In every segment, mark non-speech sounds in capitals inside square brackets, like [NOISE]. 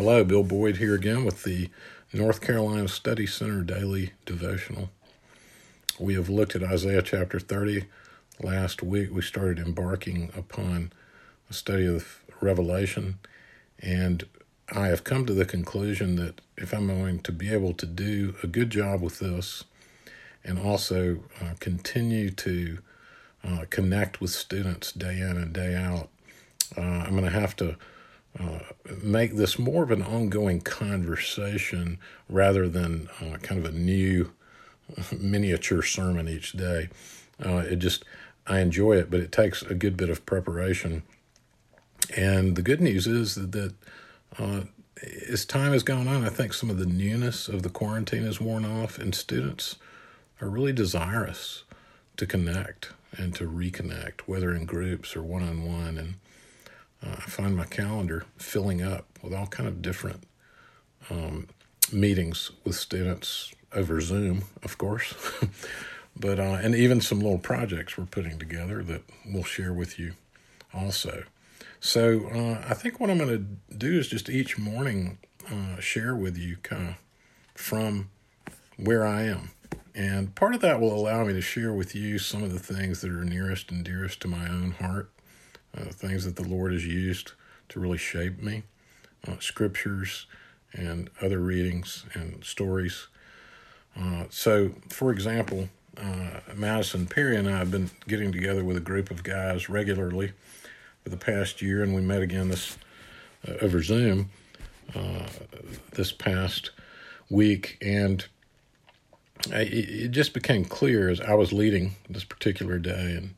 Hello, Bill Boyd here again with the North Carolina Study Center Daily Devotional. We have looked at Isaiah chapter 30. Last week we started embarking upon a study of Revelation, and I have come to the conclusion that if I'm going to be able to do a good job with this and also uh, continue to uh, connect with students day in and day out, uh, I'm going to have to uh, make this more of an ongoing conversation rather than uh, kind of a new [LAUGHS] miniature sermon each day. Uh, it just, I enjoy it, but it takes a good bit of preparation. And the good news is that, that uh, as time has gone on, I think some of the newness of the quarantine has worn off, and students are really desirous to connect and to reconnect, whether in groups or one on one. And find my calendar filling up with all kind of different um, meetings with students over Zoom, of course, [LAUGHS] but uh, and even some little projects we're putting together that we'll share with you also. So uh, I think what I'm going to do is just each morning uh, share with you kind of from where I am. And part of that will allow me to share with you some of the things that are nearest and dearest to my own heart uh, things that the Lord has used to really shape me, uh, scriptures and other readings and stories. Uh, so, for example, uh, Madison Perry and I have been getting together with a group of guys regularly for the past year, and we met again this uh, over Zoom uh, this past week, and it just became clear as I was leading this particular day and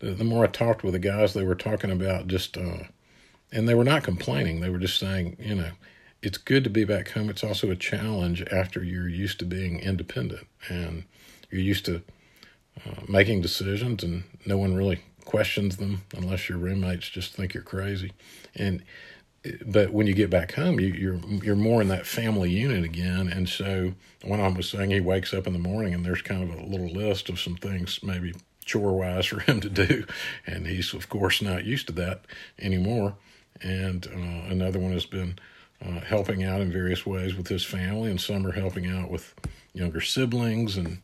the, the more I talked with the guys, they were talking about just, uh, and they were not complaining. They were just saying, you know, it's good to be back home. It's also a challenge after you're used to being independent and you're used to uh, making decisions and no one really questions them unless your roommates just think you're crazy. And but when you get back home, you, you're you're more in that family unit again. And so one of them was saying he wakes up in the morning and there's kind of a little list of some things maybe chore wise [LAUGHS] for him to do. And he's, of course, not used to that anymore. And uh, another one has been uh, helping out in various ways with his family, and some are helping out with younger siblings. And,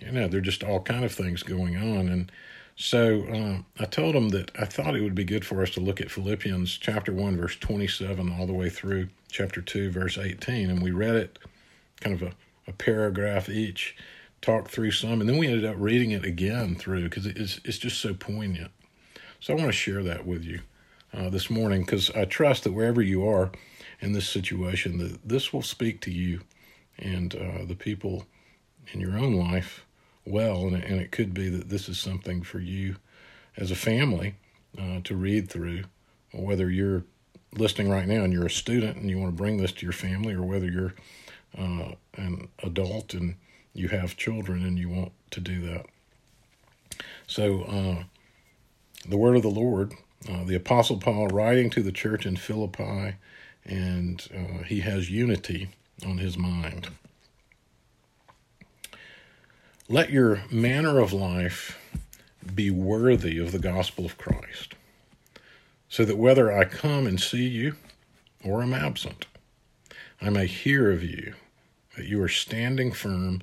you know, there are just all kind of things going on. And so uh, I told him that I thought it would be good for us to look at Philippians chapter 1, verse 27, all the way through chapter 2, verse 18. And we read it kind of a, a paragraph each talked through some, and then we ended up reading it again through because it's it's just so poignant. So I want to share that with you uh, this morning because I trust that wherever you are in this situation, that this will speak to you and uh, the people in your own life well, and, and it could be that this is something for you as a family uh, to read through, whether you're listening right now and you're a student and you want to bring this to your family, or whether you're uh, an adult and you have children and you want to do that. So, uh, the word of the Lord, uh, the Apostle Paul writing to the church in Philippi, and uh, he has unity on his mind. Let your manner of life be worthy of the gospel of Christ, so that whether I come and see you or am absent, I may hear of you that you are standing firm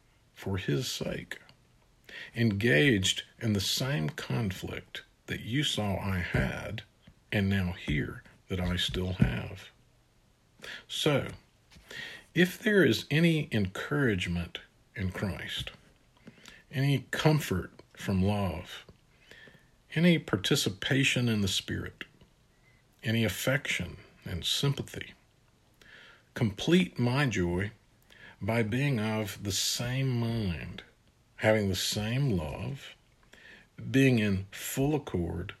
for his sake, engaged in the same conflict that you saw I had and now hear that I still have. So, if there is any encouragement in Christ, any comfort from love, any participation in the Spirit, any affection and sympathy, complete my joy by being of the same mind, having the same love, being in full accord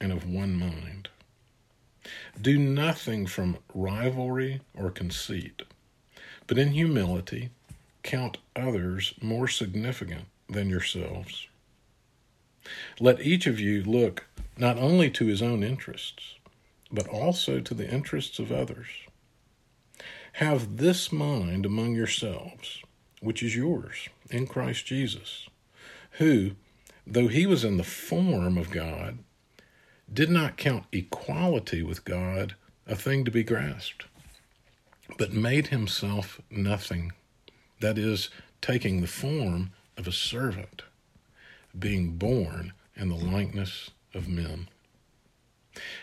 and of one mind. Do nothing from rivalry or conceit, but in humility count others more significant than yourselves. Let each of you look not only to his own interests, but also to the interests of others. Have this mind among yourselves, which is yours in Christ Jesus, who, though he was in the form of God, did not count equality with God a thing to be grasped, but made himself nothing, that is, taking the form of a servant, being born in the likeness of men.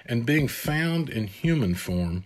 And being found in human form,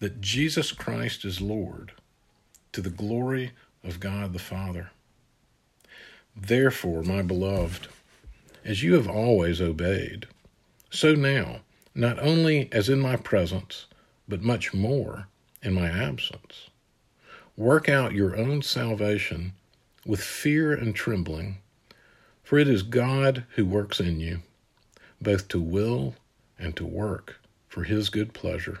that Jesus Christ is Lord, to the glory of God the Father. Therefore, my beloved, as you have always obeyed, so now, not only as in my presence, but much more in my absence, work out your own salvation with fear and trembling, for it is God who works in you, both to will and to work for his good pleasure.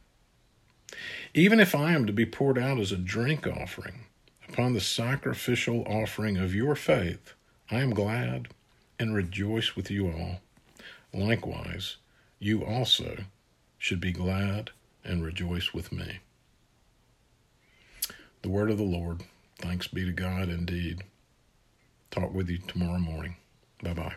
Even if I am to be poured out as a drink offering upon the sacrificial offering of your faith, I am glad and rejoice with you all. Likewise, you also should be glad and rejoice with me. The word of the Lord. Thanks be to God indeed. Talk with you tomorrow morning. Bye bye.